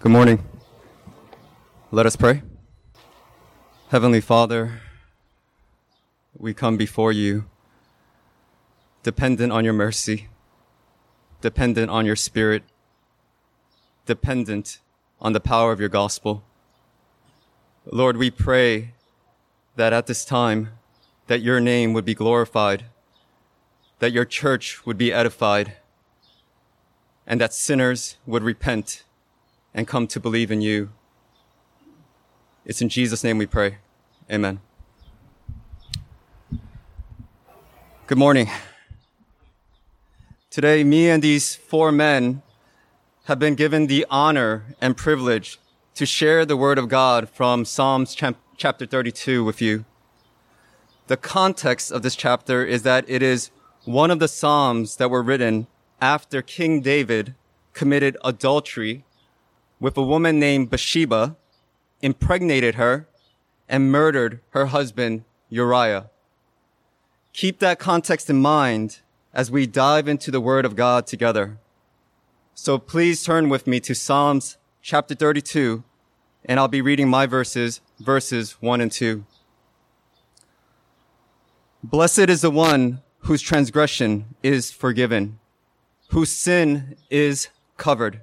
Good morning. Let us pray. Heavenly Father, we come before you dependent on your mercy, dependent on your spirit, dependent on the power of your gospel. Lord, we pray that at this time that your name would be glorified, that your church would be edified, and that sinners would repent and come to believe in you. It's in Jesus' name we pray. Amen. Good morning. Today, me and these four men have been given the honor and privilege to share the word of God from Psalms chapter 32 with you. The context of this chapter is that it is one of the Psalms that were written after King David committed adultery with a woman named Bathsheba, impregnated her, and murdered her husband Uriah. Keep that context in mind as we dive into the Word of God together. So please turn with me to Psalms chapter 32, and I'll be reading my verses, verses 1 and 2. Blessed is the one whose transgression is forgiven, whose sin is covered.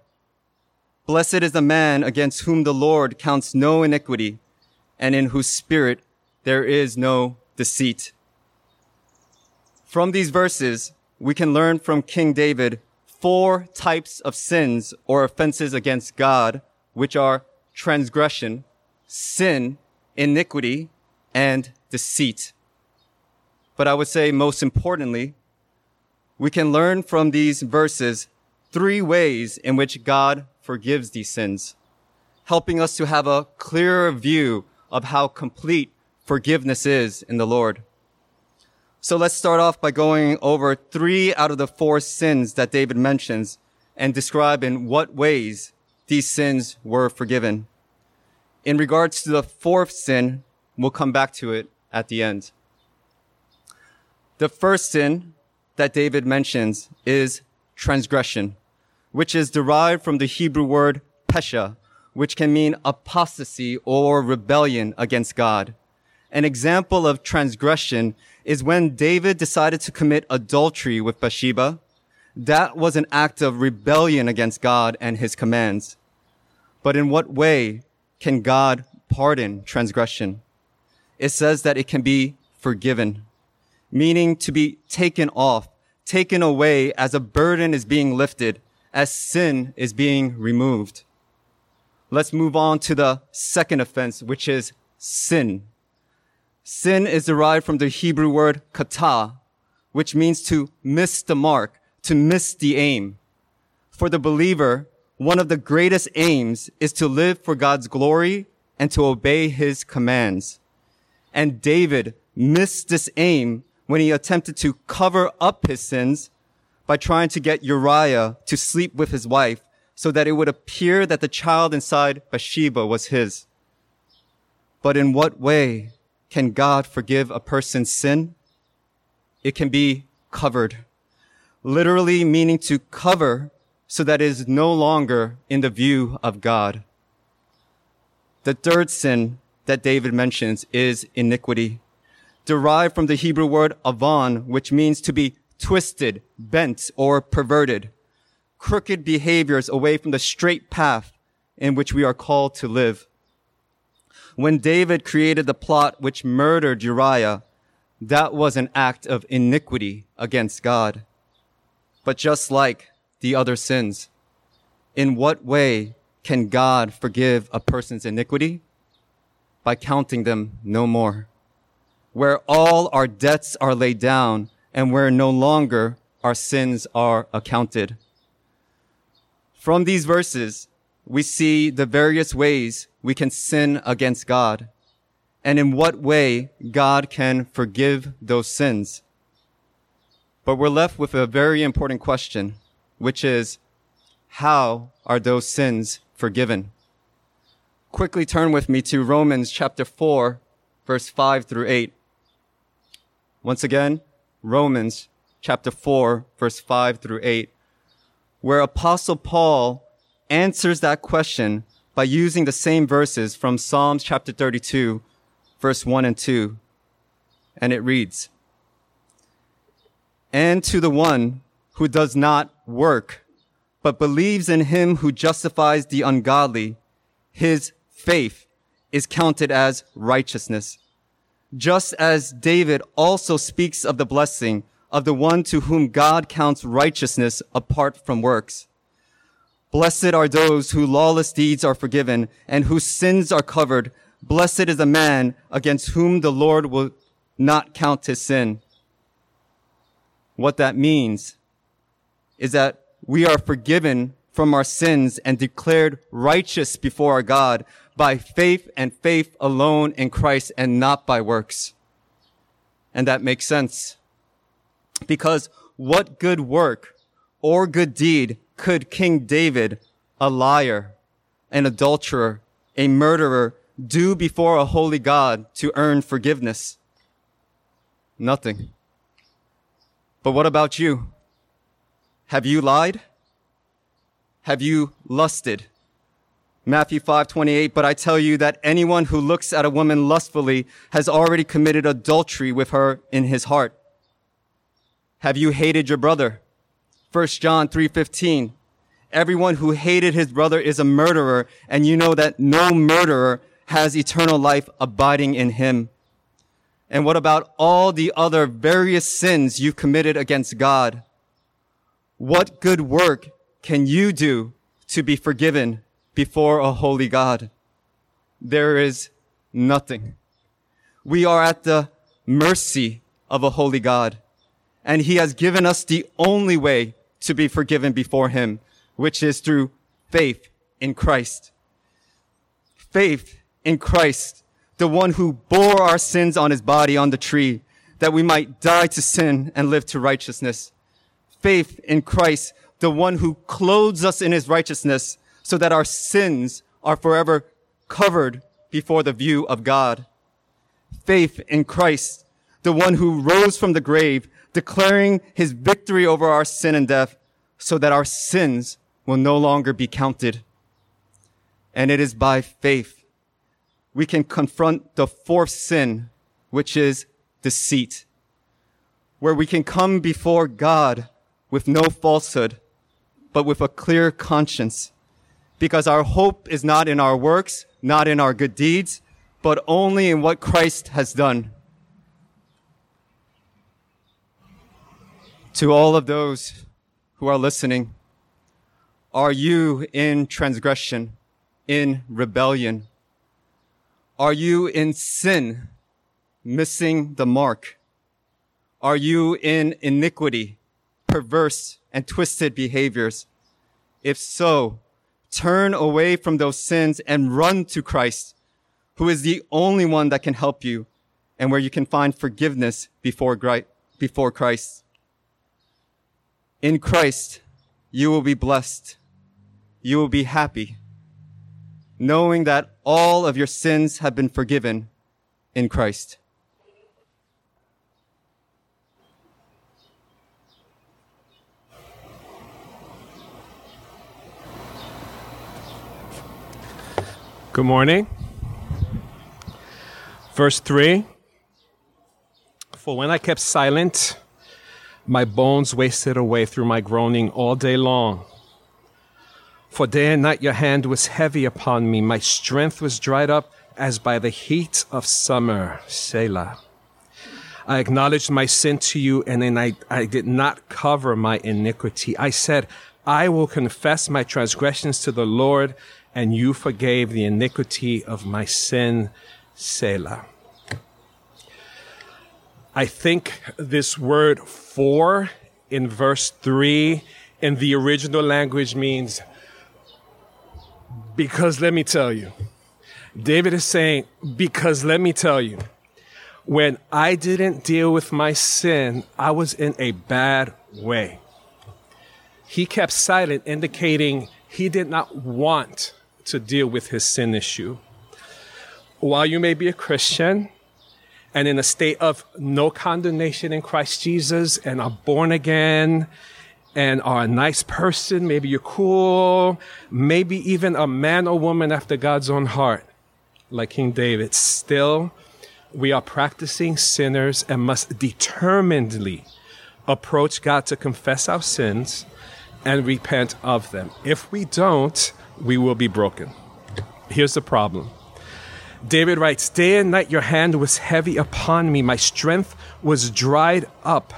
Blessed is the man against whom the Lord counts no iniquity and in whose spirit there is no deceit. From these verses, we can learn from King David four types of sins or offenses against God, which are transgression, sin, iniquity, and deceit. But I would say most importantly, we can learn from these verses three ways in which God forgives these sins, helping us to have a clearer view of how complete forgiveness is in the Lord. So let's start off by going over three out of the four sins that David mentions and describe in what ways these sins were forgiven. In regards to the fourth sin, we'll come back to it at the end. The first sin that David mentions is transgression which is derived from the Hebrew word pesha, which can mean apostasy or rebellion against God. An example of transgression is when David decided to commit adultery with Bathsheba. That was an act of rebellion against God and his commands. But in what way can God pardon transgression? It says that it can be forgiven, meaning to be taken off, taken away as a burden is being lifted as sin is being removed. Let's move on to the second offense, which is sin. Sin is derived from the Hebrew word kata, which means to miss the mark, to miss the aim. For the believer, one of the greatest aims is to live for God's glory and to obey his commands. And David missed this aim when he attempted to cover up his sins by trying to get Uriah to sleep with his wife so that it would appear that the child inside Bathsheba was his. But in what way can God forgive a person's sin? It can be covered, literally meaning to cover so that it is no longer in the view of God. The third sin that David mentions is iniquity, derived from the Hebrew word avon, which means to be twisted, bent, or perverted, crooked behaviors away from the straight path in which we are called to live. When David created the plot which murdered Uriah, that was an act of iniquity against God. But just like the other sins, in what way can God forgive a person's iniquity? By counting them no more. Where all our debts are laid down, and where no longer our sins are accounted. From these verses, we see the various ways we can sin against God and in what way God can forgive those sins. But we're left with a very important question, which is, how are those sins forgiven? Quickly turn with me to Romans chapter 4, verse 5 through 8. Once again, Romans chapter 4, verse 5 through 8, where Apostle Paul answers that question by using the same verses from Psalms chapter 32, verse 1 and 2. And it reads, And to the one who does not work, but believes in him who justifies the ungodly, his faith is counted as righteousness. Just as David also speaks of the blessing of the one to whom God counts righteousness apart from works. Blessed are those whose lawless deeds are forgiven and whose sins are covered. Blessed is the man against whom the Lord will not count his sin. What that means is that we are forgiven from our sins and declared righteous before our God by faith and faith alone in Christ and not by works. And that makes sense. Because what good work or good deed could King David, a liar, an adulterer, a murderer, do before a holy God to earn forgiveness? Nothing. But what about you? Have you lied? Have you lusted? Matthew 5:28 But I tell you that anyone who looks at a woman lustfully has already committed adultery with her in his heart. Have you hated your brother? 1 John 3:15 Everyone who hated his brother is a murderer and you know that no murderer has eternal life abiding in him. And what about all the other various sins you've committed against God? What good work can you do to be forgiven before a holy God? There is nothing. We are at the mercy of a holy God, and he has given us the only way to be forgiven before him, which is through faith in Christ. Faith in Christ, the one who bore our sins on his body on the tree, that we might die to sin and live to righteousness. Faith in Christ, the one who clothes us in his righteousness, so that our sins are forever covered before the view of God. Faith in Christ, the one who rose from the grave, declaring his victory over our sin and death, so that our sins will no longer be counted. And it is by faith we can confront the fourth sin, which is deceit, where we can come before God with no falsehood, but with a clear conscience because our hope is not in our works, not in our good deeds, but only in what Christ has done. To all of those who are listening, are you in transgression, in rebellion? Are you in sin, missing the mark? Are you in iniquity, perverse and twisted behaviors? If so, turn away from those sins and run to Christ, who is the only one that can help you and where you can find forgiveness before, before Christ. In Christ, you will be blessed. You will be happy, knowing that all of your sins have been forgiven in Christ. Good morning. Verse 3 For when I kept silent, my bones wasted away through my groaning all day long. For day and night your hand was heavy upon me. My strength was dried up as by the heat of summer. Selah. I acknowledged my sin to you, and then I, I did not cover my iniquity. I said, I will confess my transgressions to the Lord, and you forgave the iniquity of my sin, Selah. I think this word for in verse 3 in the original language means because let me tell you. David is saying, because let me tell you, when I didn't deal with my sin, I was in a bad way. He kept silent, indicating he did not want to deal with his sin issue. While you may be a Christian and in a state of no condemnation in Christ Jesus and are born again and are a nice person, maybe you're cool, maybe even a man or woman after God's own heart, like King David, still we are practicing sinners and must determinedly approach God to confess our sins and repent of them. If we don't, we will be broken. Here's the problem. David writes, Day and night your hand was heavy upon me, my strength was dried up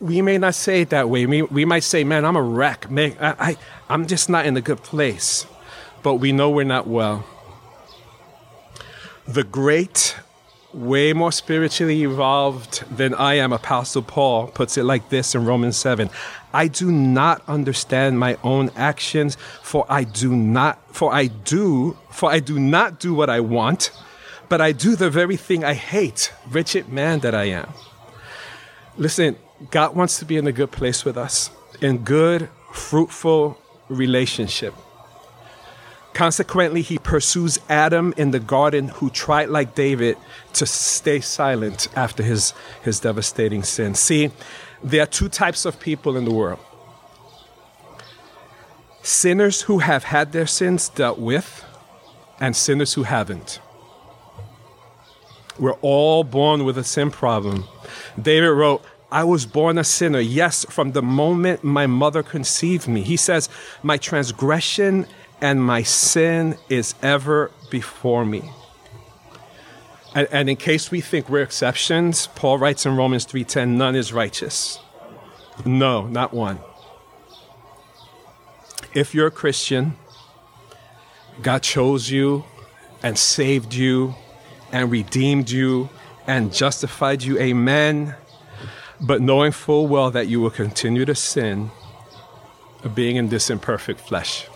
we may not say it that way. We, we might say, man, I'm a wreck. Man, I, I, I'm just not in a good place. But we know we're not well. The great, way more spiritually evolved than I am, Apostle Paul puts it like this in Romans 7. I do not understand my own actions, for I do not, for I do, for I do not do what I want, but I do the very thing I hate. Wretched man that I am. Listen, God wants to be in a good place with us, in good, fruitful relationship. Consequently, he pursues Adam in the garden who tried, like David, to stay silent after his, his devastating sin. See, there are two types of people in the world sinners who have had their sins dealt with, and sinners who haven't. We're all born with a sin problem. David wrote, I was born a sinner. Yes, from the moment my mother conceived me. He says, My transgression and my sin is ever before me. And, and in case we think we're exceptions, Paul writes in Romans 3:10, none is righteous. No, not one. If you're a Christian, God chose you and saved you and redeemed you and justified you. Amen but knowing full well that you will continue to sin, being in this imperfect flesh.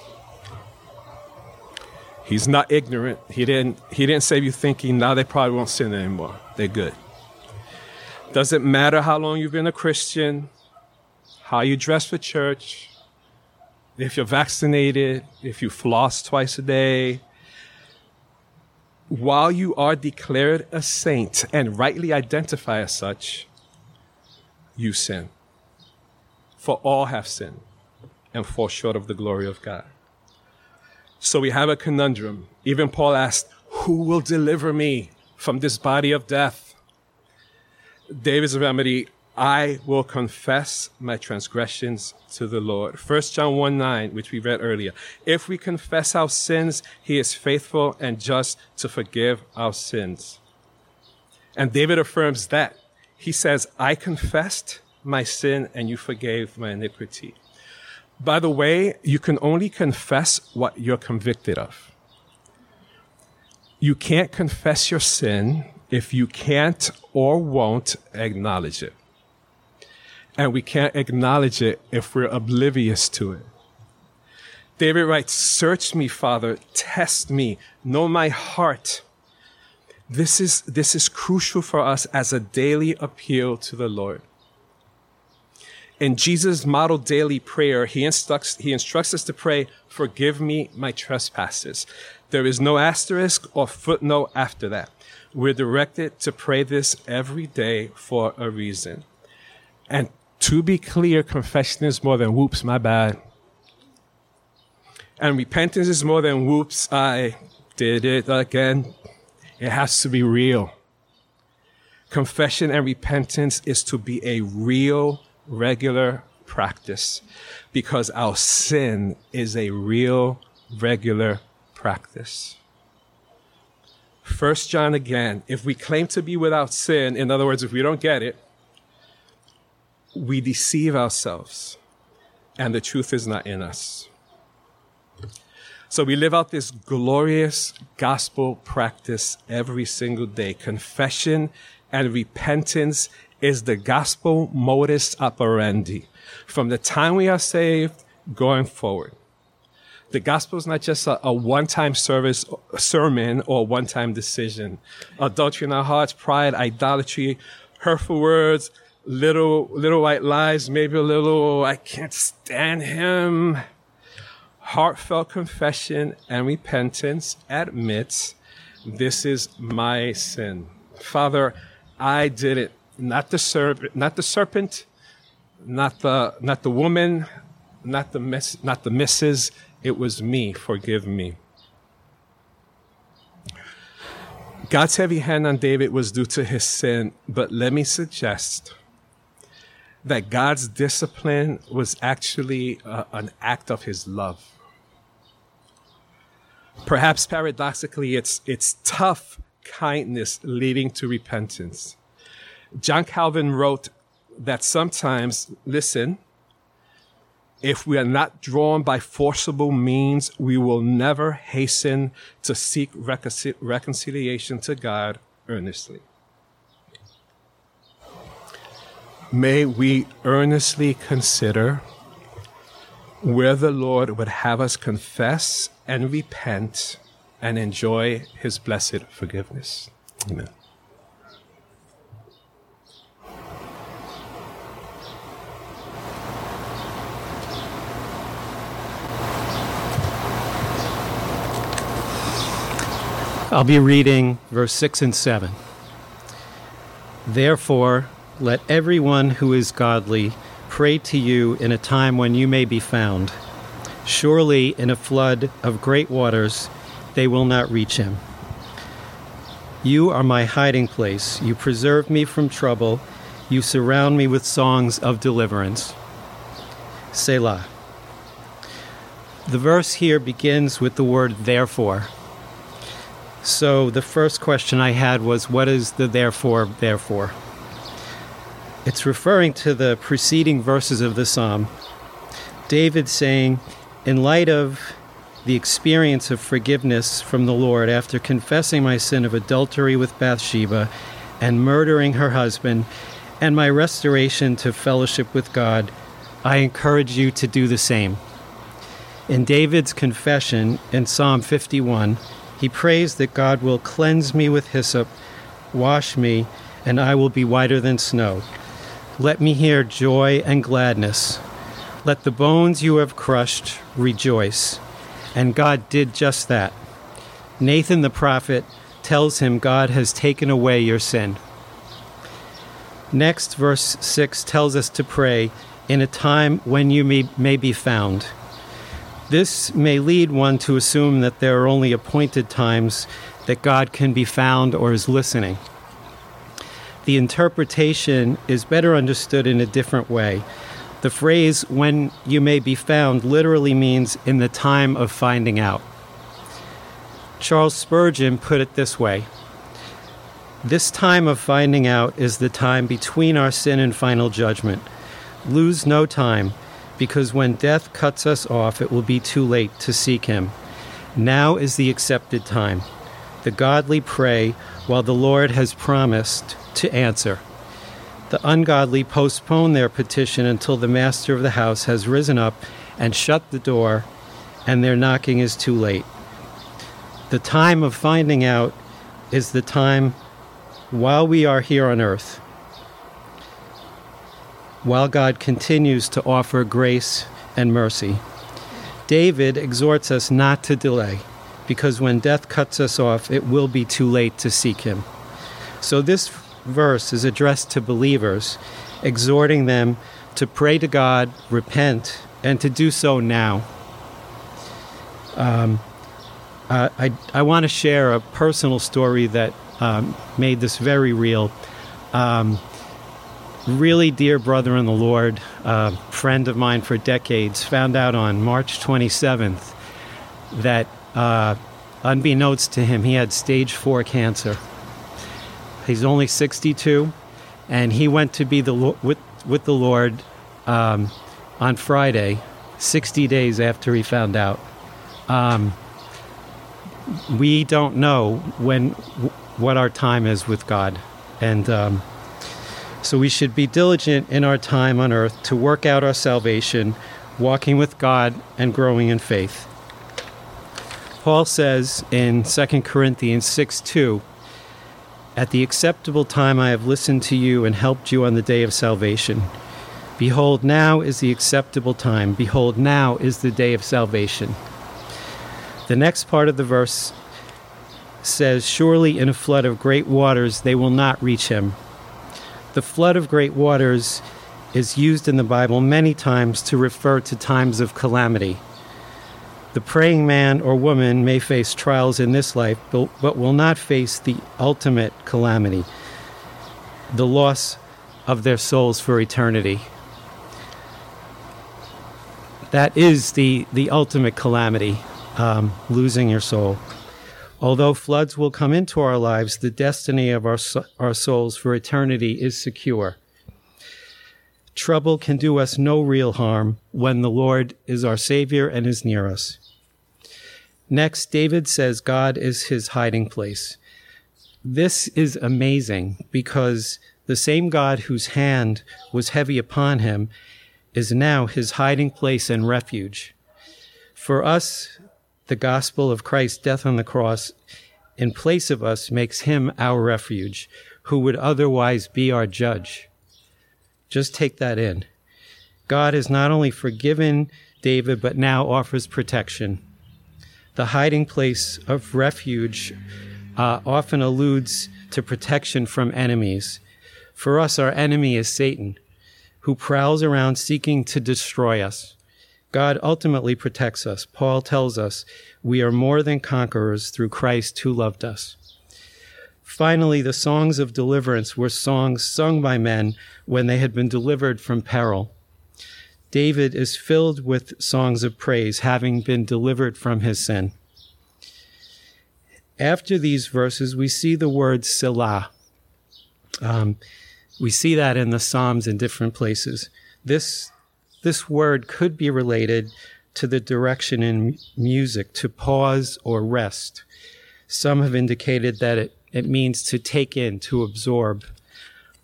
He's not ignorant. He didn't, he didn't save you thinking now they probably won't sin anymore. They're good. Doesn't matter how long you've been a Christian, how you dress for church, if you're vaccinated, if you floss twice a day. While you are declared a saint and rightly identify as such, you sin. For all have sinned and fall short of the glory of God. So we have a conundrum. Even Paul asked, Who will deliver me from this body of death? David's remedy, I will confess my transgressions to the Lord. 1 John 1 9, which we read earlier. If we confess our sins, he is faithful and just to forgive our sins. And David affirms that he says, I confessed my sin and you forgave my iniquity. By the way, you can only confess what you're convicted of. You can't confess your sin if you can't or won't acknowledge it. And we can't acknowledge it if we're oblivious to it. David writes, Search me, Father, test me, know my heart this is, this is crucial for us as a daily appeal to the Lord. In Jesus' model daily prayer, he instructs, he instructs us to pray, Forgive me my trespasses. There is no asterisk or footnote after that. We're directed to pray this every day for a reason. And to be clear, confession is more than whoops, my bad. And repentance is more than whoops, I did it again. It has to be real. Confession and repentance is to be a real, regular practice because our sin is a real, regular practice. First John again, if we claim to be without sin, in other words, if we don't get it, we deceive ourselves and the truth is not in us. So we live out this glorious gospel practice every single day. Confession and repentance is the gospel modus operandi from the time we are saved going forward. The gospel is not just a, a one-time service, sermon or one-time decision. Adultery in our hearts, pride, idolatry, hurtful words, little, little white lies, maybe a little, oh, I can't stand him heartfelt confession and repentance admits this is my sin. Father, I did it. Not the serpent, not the serpent, not the not the woman, not the miss, not the missus. It was me. Forgive me. God's heavy hand on David was due to his sin, but let me suggest that God's discipline was actually uh, an act of his love. Perhaps paradoxically, it's, it's tough kindness leading to repentance. John Calvin wrote that sometimes, listen, if we are not drawn by forcible means, we will never hasten to seek reconcil- reconciliation to God earnestly. May we earnestly consider where the Lord would have us confess and repent and enjoy his blessed forgiveness. Amen. I'll be reading verse 6 and 7. Therefore, let everyone who is godly pray to you in a time when you may be found. Surely, in a flood of great waters, they will not reach him. You are my hiding place. You preserve me from trouble. You surround me with songs of deliverance. Selah. The verse here begins with the word therefore. So the first question I had was, what is the therefore, therefore? It's referring to the preceding verses of the psalm. David saying, in light of the experience of forgiveness from the Lord after confessing my sin of adultery with Bathsheba and murdering her husband, and my restoration to fellowship with God, I encourage you to do the same. In David's confession in Psalm 51, he prays that God will cleanse me with hyssop, wash me, and I will be whiter than snow. Let me hear joy and gladness. Let the bones you have crushed rejoice. And God did just that. Nathan the prophet tells him God has taken away your sin. Next, verse 6 tells us to pray in a time when you may, may be found. This may lead one to assume that there are only appointed times that God can be found or is listening. The interpretation is better understood in a different way. The phrase, when you may be found, literally means in the time of finding out. Charles Spurgeon put it this way This time of finding out is the time between our sin and final judgment. Lose no time because when death cuts us off, it will be too late to seek him. Now is the accepted time. The godly pray while the Lord has promised to answer. The ungodly postpone their petition until the master of the house has risen up and shut the door, and their knocking is too late. The time of finding out is the time while we are here on earth while God continues to offer grace and mercy. David exhorts us not to delay, because when death cuts us off, it will be too late to seek Him. So, this verse is addressed to believers, exhorting them to pray to God, repent, and to do so now. Um, uh, I, I want to share a personal story that um, made this very real. Um, really dear brother in the Lord, friend of mine for decades, found out on March 27th that, uh, unbeknownst to him, he had stage four cancer. He's only 62, and he went to be the with with the Lord um, on Friday, 60 days after he found out. Um, we don't know when what our time is with God, and um, so we should be diligent in our time on earth to work out our salvation, walking with God and growing in faith. Paul says in 2 Corinthians 6 2, At the acceptable time I have listened to you and helped you on the day of salvation. Behold, now is the acceptable time. Behold, now is the day of salvation. The next part of the verse says, Surely in a flood of great waters they will not reach him. The flood of great waters is used in the Bible many times to refer to times of calamity. The praying man or woman may face trials in this life, but, will not face the ultimate calamity the loss of their souls for eternity. That is the, the ultimate calamity, um, losing your soul. Although floods will come into our lives, the destiny of our, our souls for eternity is secure. Trouble can do us no real harm when the Lord is our Savior and is near us. Next, David says God is his hiding place. This is amazing because the same God whose hand was heavy upon him is now his hiding place and refuge. For us, the gospel of Christ's death on the cross in place of us makes him our refuge, who would otherwise be our judge. Just take that in. God has not only forgiven David, but now offers protection. The hiding place of refuge uh, often alludes to protection from enemies. For us, our enemy is Satan, who prowls around seeking to destroy us. God ultimately protects us. Paul tells us we are more than conquerors through Christ who loved us. Finally, the songs of deliverance were songs sung by men when they had been delivered from peril. David is filled with songs of praise, having been delivered from his sin. After these verses, we see the word Selah. Um, we see that in the Psalms in different places. This this word could be related to the direction in music, to pause or rest. Some have indicated that it, it means to take in, to absorb.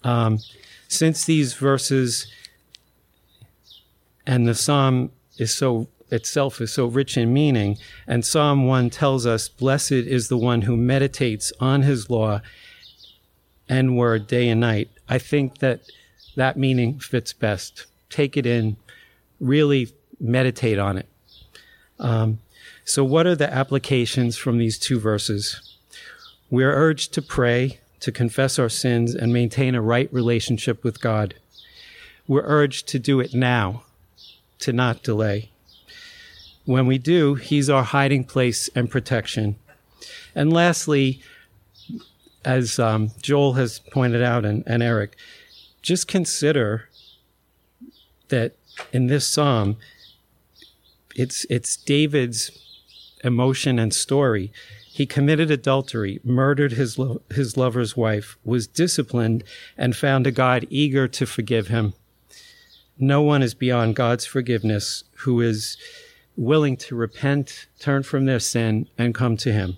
Um, since these verses and the psalm is so itself is so rich in meaning, and Psalm 1 tells us, Blessed is the one who meditates on his law and word day and night. I think that that meaning fits best. Take it in, really meditate on it. Um, so, what are the applications from these two verses? We are urged to pray, to confess our sins, and maintain a right relationship with God. We're urged to do it now, to not delay. When we do, He's our hiding place and protection. And lastly, as um, Joel has pointed out and, and Eric, just consider that in this psalm, it's it's David's emotion and story. He committed adultery, murdered his lo- his lover's wife, was disciplined, and found a God eager to forgive him. No one is beyond God's forgiveness who is willing to repent, turn from their sin, and come to Him.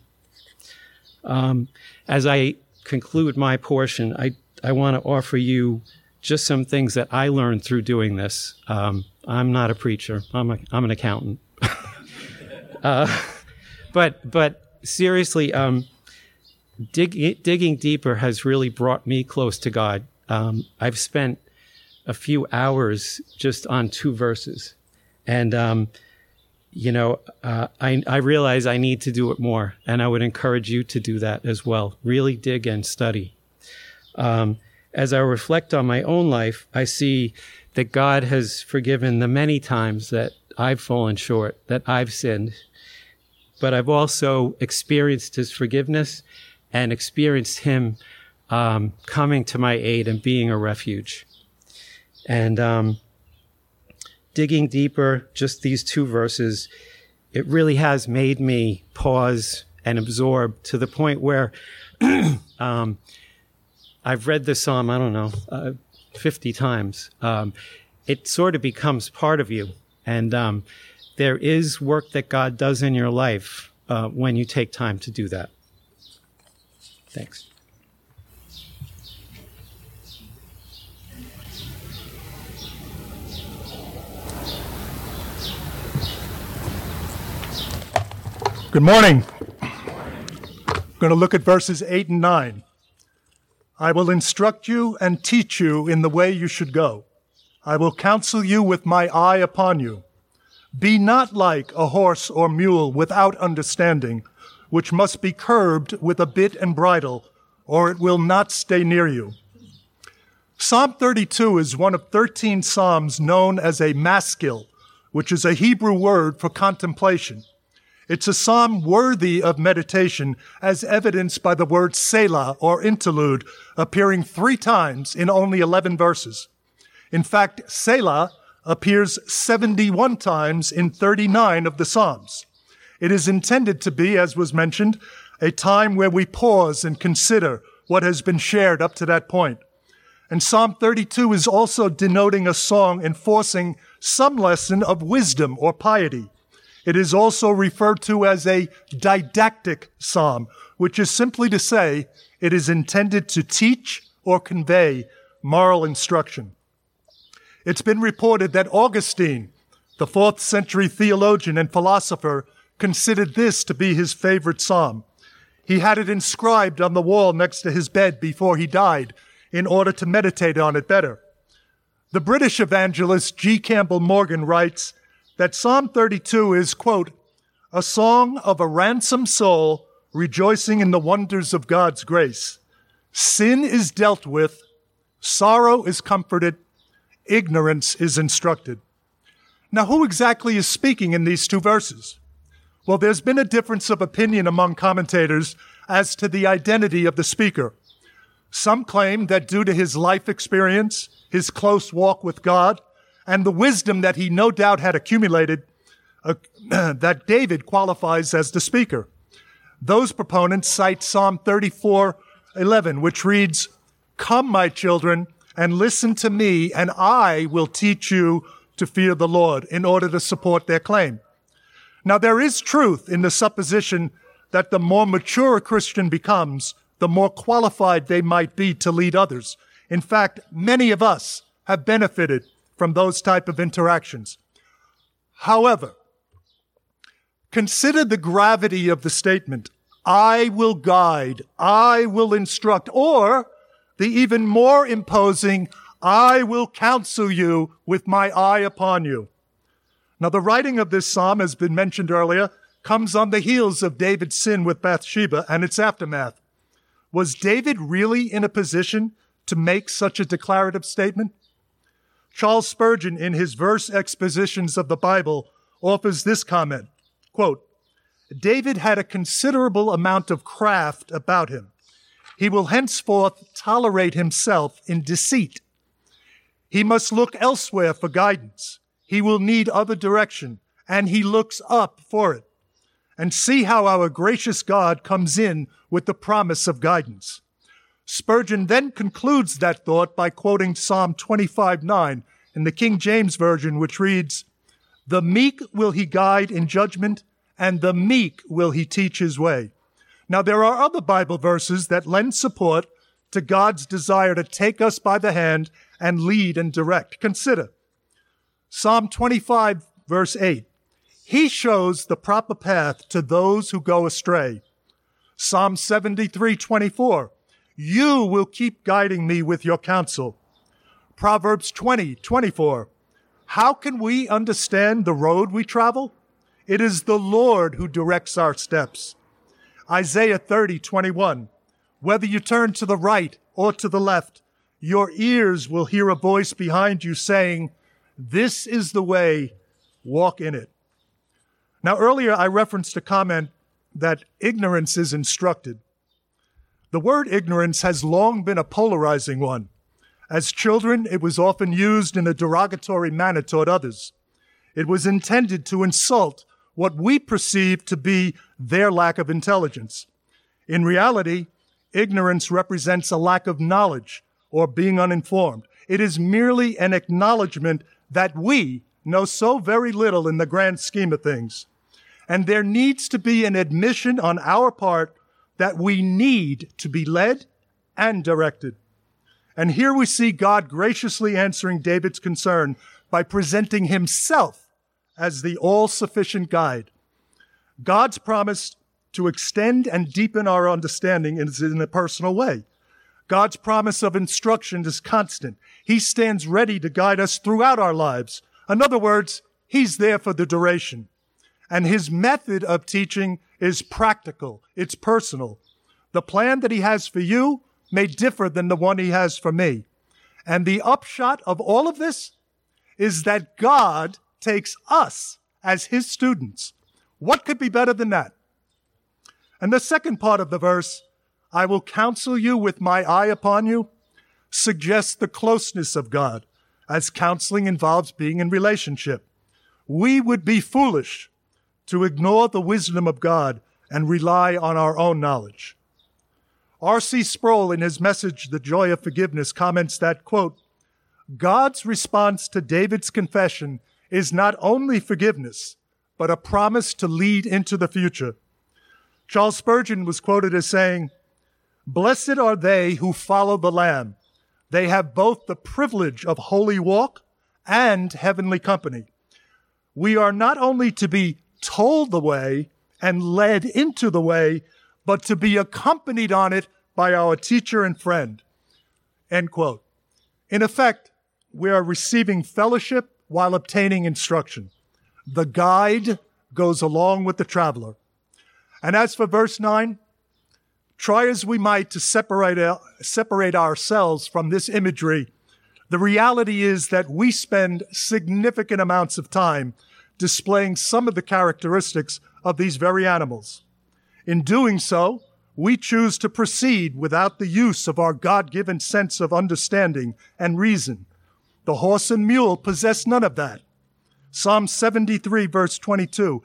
Um, as I conclude my portion, I I want to offer you just some things that I learned through doing this. Um, I'm not a preacher. I'm a, I'm an accountant. uh, but but seriously, um, dig, digging deeper has really brought me close to God. Um, I've spent a few hours just on two verses, and um, you know, uh, I I realize I need to do it more, and I would encourage you to do that as well. Really dig and study. Um, as I reflect on my own life, I see that God has forgiven the many times that I've fallen short, that I've sinned. But I've also experienced His forgiveness and experienced Him um, coming to my aid and being a refuge. And um, digging deeper, just these two verses, it really has made me pause and absorb to the point where um, I've read this psalm, I don't know, uh, 50 times. Um, it sort of becomes part of you. And um, there is work that God does in your life uh, when you take time to do that. Thanks. Good morning. I'm going to look at verses 8 and 9. I will instruct you and teach you in the way you should go. I will counsel you with my eye upon you. Be not like a horse or mule without understanding, which must be curbed with a bit and bridle, or it will not stay near you. Psalm 32 is one of 13 Psalms known as a maskil, which is a Hebrew word for contemplation. It's a psalm worthy of meditation as evidenced by the word Selah or interlude appearing three times in only 11 verses. In fact, Selah appears 71 times in 39 of the Psalms. It is intended to be, as was mentioned, a time where we pause and consider what has been shared up to that point. And Psalm 32 is also denoting a song enforcing some lesson of wisdom or piety. It is also referred to as a didactic psalm, which is simply to say it is intended to teach or convey moral instruction. It's been reported that Augustine, the fourth century theologian and philosopher, considered this to be his favorite psalm. He had it inscribed on the wall next to his bed before he died in order to meditate on it better. The British evangelist G. Campbell Morgan writes that Psalm 32 is, quote, a song of a ransomed soul rejoicing in the wonders of God's grace. Sin is dealt with, sorrow is comforted, ignorance is instructed. Now, who exactly is speaking in these two verses? Well, there's been a difference of opinion among commentators as to the identity of the speaker. Some claim that due to his life experience, his close walk with God, and the wisdom that he no doubt had accumulated, uh, that David qualifies as the speaker. Those proponents cite Psalm 34, 11, which reads, Come, my children, and listen to me, and I will teach you to fear the Lord in order to support their claim. Now, there is truth in the supposition that the more mature a Christian becomes, the more qualified they might be to lead others. In fact, many of us have benefited from those type of interactions. However, consider the gravity of the statement, I will guide, I will instruct, or the even more imposing, I will counsel you with my eye upon you. Now, the writing of this psalm, has been mentioned earlier, comes on the heels of David's sin with Bathsheba and its aftermath. Was David really in a position to make such a declarative statement? Charles Spurgeon, in his verse expositions of the Bible, offers this comment, quote, David had a considerable amount of craft about him. He will henceforth tolerate himself in deceit. He must look elsewhere for guidance. He will need other direction, and he looks up for it. And see how our gracious God comes in with the promise of guidance. Spurgeon then concludes that thought by quoting Psalm 25 9 in the King James Version, which reads, The meek will he guide in judgment, and the meek will he teach his way. Now, there are other Bible verses that lend support to God's desire to take us by the hand and lead and direct. Consider Psalm 25, verse 8. He shows the proper path to those who go astray. Psalm 73, 24. You will keep guiding me with your counsel. Proverbs 20, 24. How can we understand the road we travel? It is the Lord who directs our steps. Isaiah 30, 21. Whether you turn to the right or to the left, your ears will hear a voice behind you saying, this is the way, walk in it. Now, earlier I referenced a comment that ignorance is instructed. The word ignorance has long been a polarizing one. As children, it was often used in a derogatory manner toward others. It was intended to insult what we perceive to be their lack of intelligence. In reality, ignorance represents a lack of knowledge or being uninformed. It is merely an acknowledgement that we know so very little in the grand scheme of things. And there needs to be an admission on our part that we need to be led and directed. And here we see God graciously answering David's concern by presenting himself as the all-sufficient guide. God's promise to extend and deepen our understanding is in a personal way. God's promise of instruction is constant. He stands ready to guide us throughout our lives. In other words, He's there for the duration. And His method of teaching is practical. It's personal. The plan that He has for you may differ than the one He has for me. And the upshot of all of this is that God takes us as his students. What could be better than that? And the second part of the verse, I will counsel you with my eye upon you, suggests the closeness of God, as counseling involves being in relationship. We would be foolish to ignore the wisdom of God and rely on our own knowledge. R.C. Sproul, in his message, The Joy of Forgiveness, comments that, quote, God's response to David's confession is not only forgiveness, but a promise to lead into the future. Charles Spurgeon was quoted as saying, Blessed are they who follow the Lamb. They have both the privilege of holy walk and heavenly company. We are not only to be told the way and led into the way, but to be accompanied on it by our teacher and friend. End quote. In effect, we are receiving fellowship while obtaining instruction. The guide goes along with the traveler. And as for verse 9, try as we might to separate, separate ourselves from this imagery, the reality is that we spend significant amounts of time displaying some of the characteristics of these very animals. In doing so, we choose to proceed without the use of our God-given sense of understanding and reason. The horse and mule possess none of that. Psalm 73 verse 22.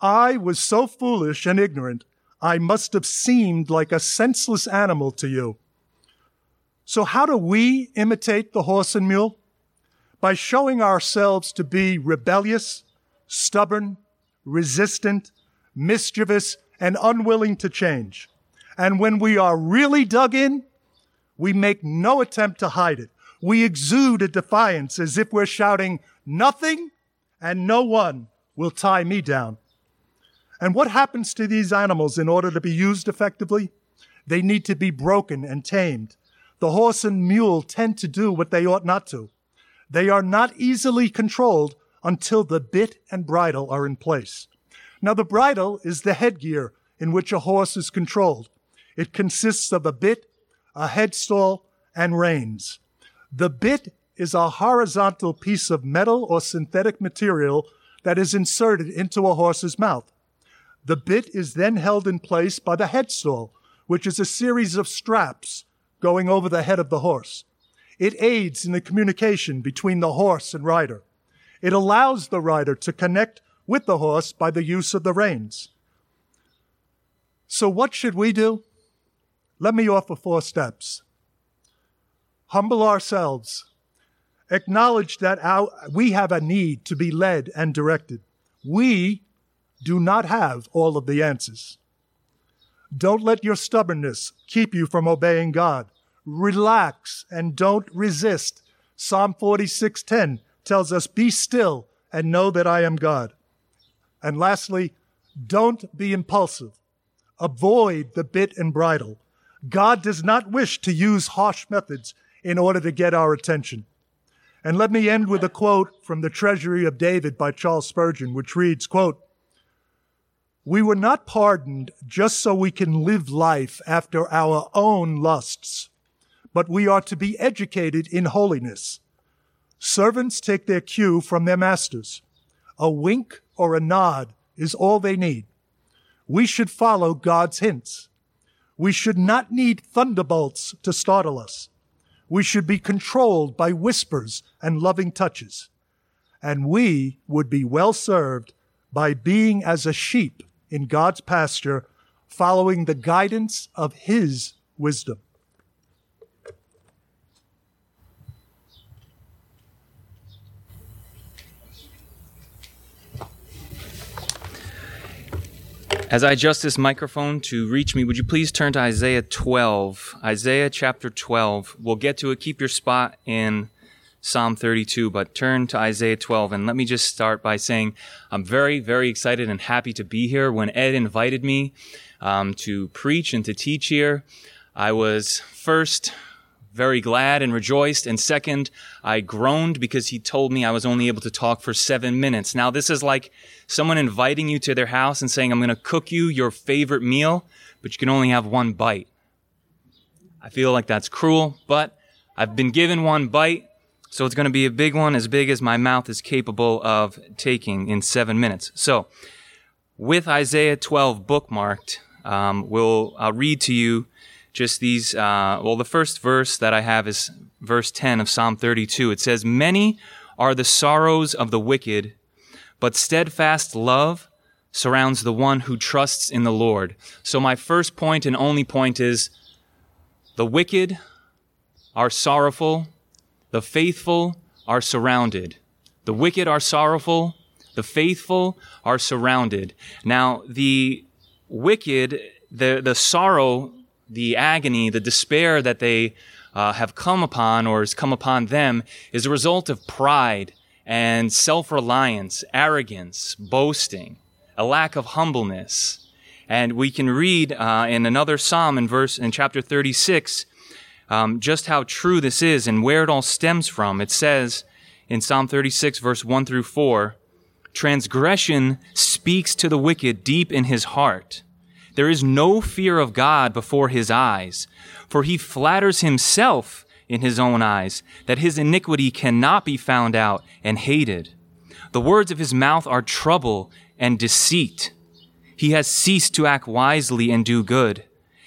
I was so foolish and ignorant, I must have seemed like a senseless animal to you. So how do we imitate the horse and mule? By showing ourselves to be rebellious, stubborn, resistant, mischievous, and unwilling to change. And when we are really dug in, we make no attempt to hide it. We exude a defiance as if we're shouting, nothing and no one will tie me down. And what happens to these animals in order to be used effectively? They need to be broken and tamed. The horse and mule tend to do what they ought not to. They are not easily controlled until the bit and bridle are in place. Now, the bridle is the headgear in which a horse is controlled. It consists of a bit, a headstall, and reins. The bit is a horizontal piece of metal or synthetic material that is inserted into a horse's mouth. The bit is then held in place by the headstall, which is a series of straps going over the head of the horse. It aids in the communication between the horse and rider. It allows the rider to connect with the horse by the use of the reins. So what should we do? Let me offer four steps. Humble ourselves. Acknowledge that our, we have a need to be led and directed. We do not have all of the answers. Don't let your stubbornness keep you from obeying God. Relax and don't resist. Psalm 46:10 tells us, "Be still and know that I am God." And lastly, don't be impulsive. Avoid the bit and bridle. God does not wish to use harsh methods in order to get our attention. And let me end with a quote from the Treasury of David by Charles Spurgeon, which reads, quote, We were not pardoned just so we can live life after our own lusts, but we are to be educated in holiness. Servants take their cue from their masters. A wink or a nod is all they need. We should follow God's hints. We should not need thunderbolts to startle us. We should be controlled by whispers and loving touches. And we would be well served by being as a sheep in God's pasture, following the guidance of His wisdom. As I adjust this microphone to reach me, would you please turn to Isaiah 12? Isaiah chapter 12. We'll get to it. Keep your spot in Psalm 32, but turn to Isaiah 12. And let me just start by saying I'm very, very excited and happy to be here. When Ed invited me um, to preach and to teach here, I was first very glad and rejoiced. And second, I groaned because he told me I was only able to talk for seven minutes. Now, this is like someone inviting you to their house and saying, I'm going to cook you your favorite meal, but you can only have one bite. I feel like that's cruel, but I've been given one bite, so it's going to be a big one, as big as my mouth is capable of taking in seven minutes. So, with Isaiah 12 bookmarked, um, we'll, I'll read to you just these. Uh, well, the first verse that I have is verse 10 of Psalm 32. It says, Many are the sorrows of the wicked, but steadfast love surrounds the one who trusts in the Lord. So, my first point and only point is the wicked are sorrowful, the faithful are surrounded. The wicked are sorrowful, the faithful are surrounded. Now, the wicked, the, the sorrow, the agony, the despair that they uh, have come upon or has come upon them is a result of pride and self-reliance, arrogance, boasting, a lack of humbleness. And we can read uh, in another psalm in verse in chapter 36 um, just how true this is and where it all stems from. It says in Psalm 36, verse 1 through 4, transgression speaks to the wicked deep in his heart. There is no fear of God before his eyes, for he flatters himself in his own eyes that his iniquity cannot be found out and hated. The words of his mouth are trouble and deceit. He has ceased to act wisely and do good.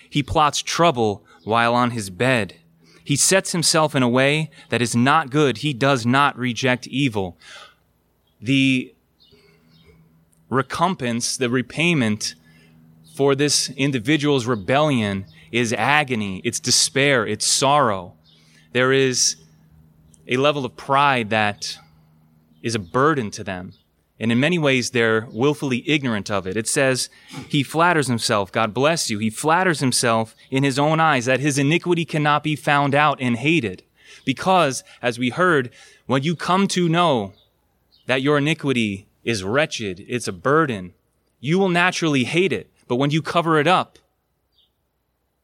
He plots trouble while on his bed. He sets himself in a way that is not good. He does not reject evil. The recompense, the repayment for this individual's rebellion is agony, it's despair, it's sorrow. There is a level of pride that is a burden to them. And in many ways, they're willfully ignorant of it. It says, he flatters himself, God bless you. He flatters himself in his own eyes that his iniquity cannot be found out and hated. Because, as we heard, when you come to know that your iniquity is wretched, it's a burden, you will naturally hate it. But when you cover it up,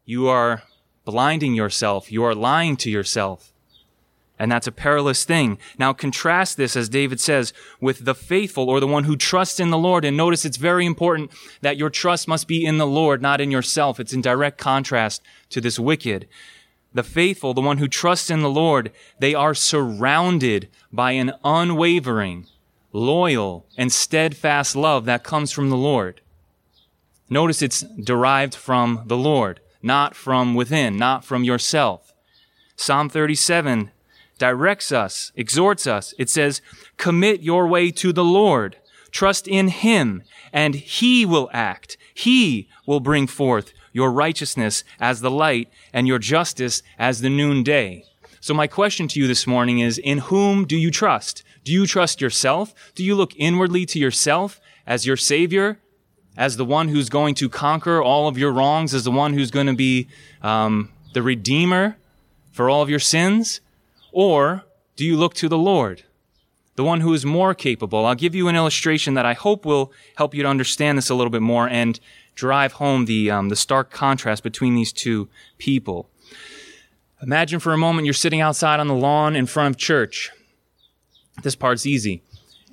you are blinding yourself. You are lying to yourself. And that's a perilous thing. Now contrast this, as David says, with the faithful or the one who trusts in the Lord. And notice it's very important that your trust must be in the Lord, not in yourself. It's in direct contrast to this wicked. The faithful, the one who trusts in the Lord, they are surrounded by an unwavering, loyal, and steadfast love that comes from the Lord. Notice it's derived from the Lord, not from within, not from yourself. Psalm 37 directs us, exhorts us. It says, commit your way to the Lord. Trust in Him and He will act. He will bring forth your righteousness as the light and your justice as the noonday. So my question to you this morning is, in whom do you trust? Do you trust yourself? Do you look inwardly to yourself as your savior? As the one who's going to conquer all of your wrongs? As the one who's going to be um, the redeemer for all of your sins? Or do you look to the Lord, the one who is more capable? I'll give you an illustration that I hope will help you to understand this a little bit more and drive home the, um, the stark contrast between these two people. Imagine for a moment you're sitting outside on the lawn in front of church. This part's easy.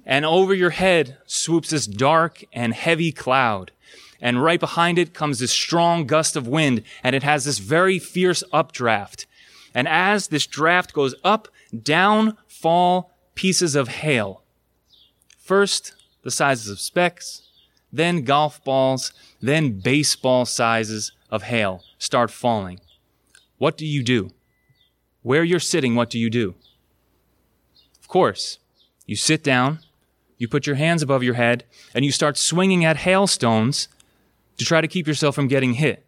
And over your head swoops this dark and heavy cloud. And right behind it comes this strong gust of wind, and it has this very fierce updraft. And as this draft goes up, down fall pieces of hail. First, the sizes of specks, then golf balls, then baseball sizes of hail start falling. What do you do? Where you're sitting, what do you do? Of course, you sit down, you put your hands above your head, and you start swinging at hailstones to try to keep yourself from getting hit.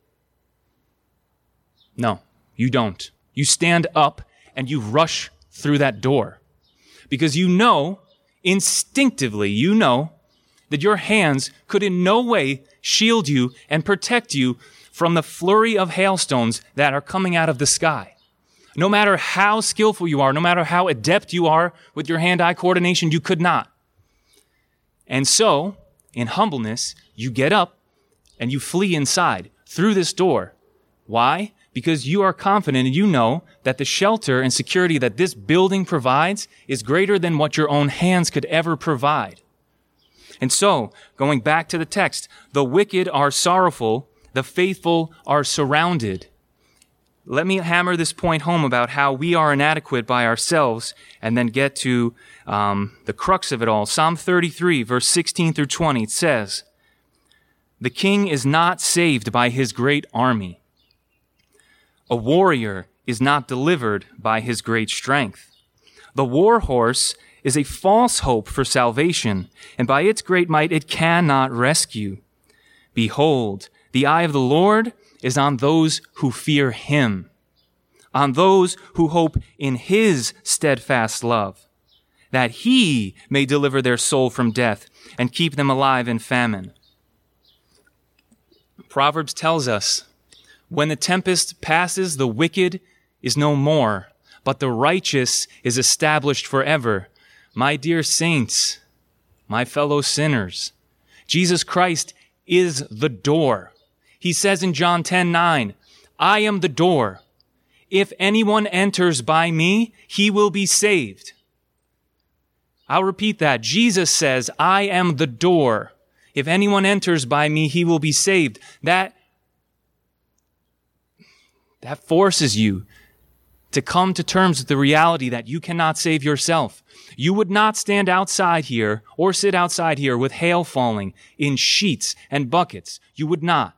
No, you don't. You stand up and you rush through that door because you know, instinctively, you know that your hands could in no way shield you and protect you from the flurry of hailstones that are coming out of the sky. No matter how skillful you are, no matter how adept you are with your hand eye coordination, you could not. And so, in humbleness, you get up and you flee inside through this door. Why? because you are confident and you know that the shelter and security that this building provides is greater than what your own hands could ever provide. And so, going back to the text, the wicked are sorrowful, the faithful are surrounded. Let me hammer this point home about how we are inadequate by ourselves and then get to um, the crux of it all. Psalm 33, verse 16 through 20, it says, The king is not saved by his great army. A warrior is not delivered by his great strength. The war horse is a false hope for salvation, and by its great might it cannot rescue. Behold, the eye of the Lord is on those who fear him, on those who hope in his steadfast love, that he may deliver their soul from death and keep them alive in famine. Proverbs tells us, when the tempest passes, the wicked is no more, but the righteous is established forever. My dear saints, my fellow sinners, Jesus Christ is the door. He says in John 10 9, I am the door. If anyone enters by me, he will be saved. I'll repeat that. Jesus says, I am the door. If anyone enters by me, he will be saved. That, that forces you to come to terms with the reality that you cannot save yourself. You would not stand outside here or sit outside here with hail falling in sheets and buckets. You would not.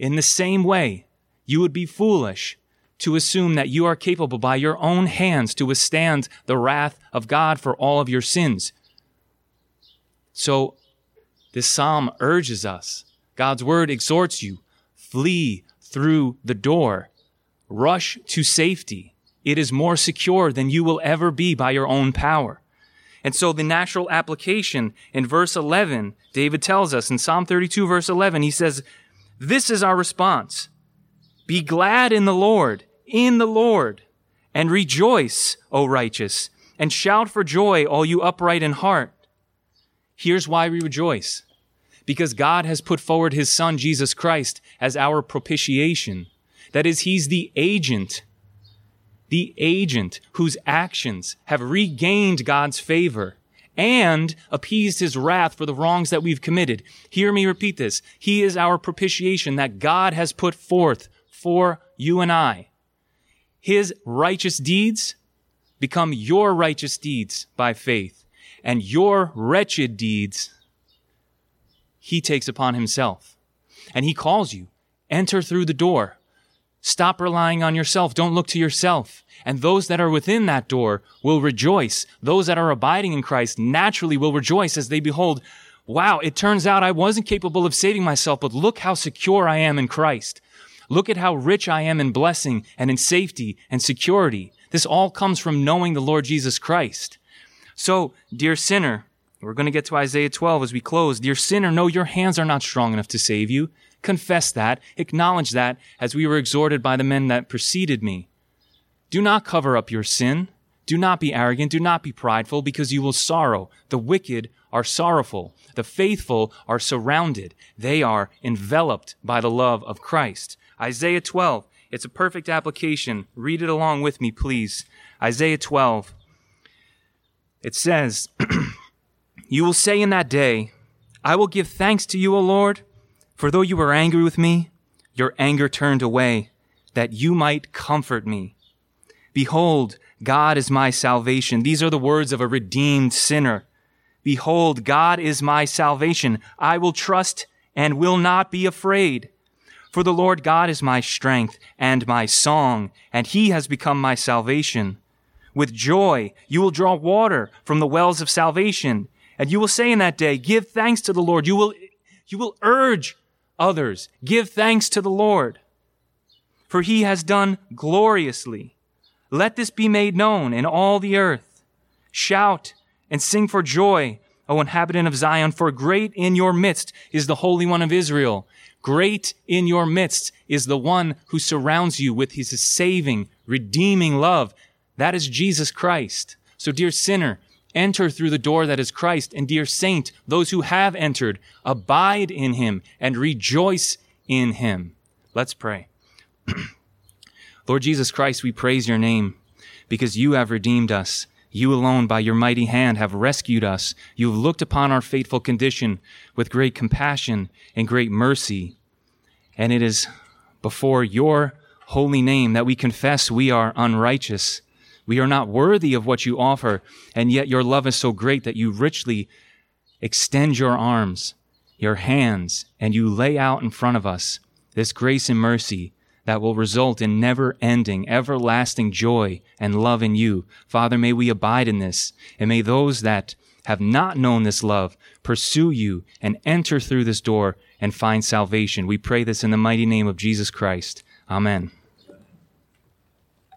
In the same way, you would be foolish to assume that you are capable by your own hands to withstand the wrath of God for all of your sins. So, this psalm urges us. God's word exhorts you. Flee through the door. Rush to safety. It is more secure than you will ever be by your own power. And so the natural application in verse 11, David tells us in Psalm 32 verse 11, he says, this is our response. Be glad in the Lord, in the Lord, and rejoice, O righteous, and shout for joy, all you upright in heart. Here's why we rejoice. Because God has put forward his son, Jesus Christ, as our propitiation. That is, he's the agent, the agent whose actions have regained God's favor and appeased his wrath for the wrongs that we've committed. Hear me repeat this. He is our propitiation that God has put forth for you and I. His righteous deeds become your righteous deeds by faith, and your wretched deeds he takes upon himself. And he calls you, enter through the door. Stop relying on yourself. Don't look to yourself. And those that are within that door will rejoice. Those that are abiding in Christ naturally will rejoice as they behold, wow, it turns out I wasn't capable of saving myself, but look how secure I am in Christ. Look at how rich I am in blessing and in safety and security. This all comes from knowing the Lord Jesus Christ. So, dear sinner, we're going to get to Isaiah 12 as we close. Dear sinner, no, your hands are not strong enough to save you. Confess that. Acknowledge that as we were exhorted by the men that preceded me. Do not cover up your sin. Do not be arrogant. Do not be prideful because you will sorrow. The wicked are sorrowful. The faithful are surrounded. They are enveloped by the love of Christ. Isaiah 12. It's a perfect application. Read it along with me, please. Isaiah 12. It says, You will say in that day, I will give thanks to you, O Lord, for though you were angry with me, your anger turned away, that you might comfort me. Behold, God is my salvation. These are the words of a redeemed sinner. Behold, God is my salvation. I will trust and will not be afraid. For the Lord God is my strength and my song, and he has become my salvation. With joy, you will draw water from the wells of salvation. And you will say in that day, give thanks to the Lord. You will, you will urge others, give thanks to the Lord. For he has done gloriously. Let this be made known in all the earth. Shout and sing for joy, O inhabitant of Zion, for great in your midst is the Holy One of Israel. Great in your midst is the one who surrounds you with his saving, redeeming love. That is Jesus Christ. So, dear sinner, enter through the door that is Christ. And dear saint, those who have entered, abide in him and rejoice in him. Let's pray. Lord Jesus Christ, we praise your name because you have redeemed us. You alone, by your mighty hand, have rescued us. You have looked upon our fateful condition with great compassion and great mercy. And it is before your holy name, that we confess we are unrighteous. We are not worthy of what you offer, and yet your love is so great that you richly extend your arms, your hands, and you lay out in front of us this grace and mercy that will result in never ending, everlasting joy and love in you. Father, may we abide in this, and may those that have not known this love pursue you and enter through this door and find salvation. We pray this in the mighty name of Jesus Christ. Amen.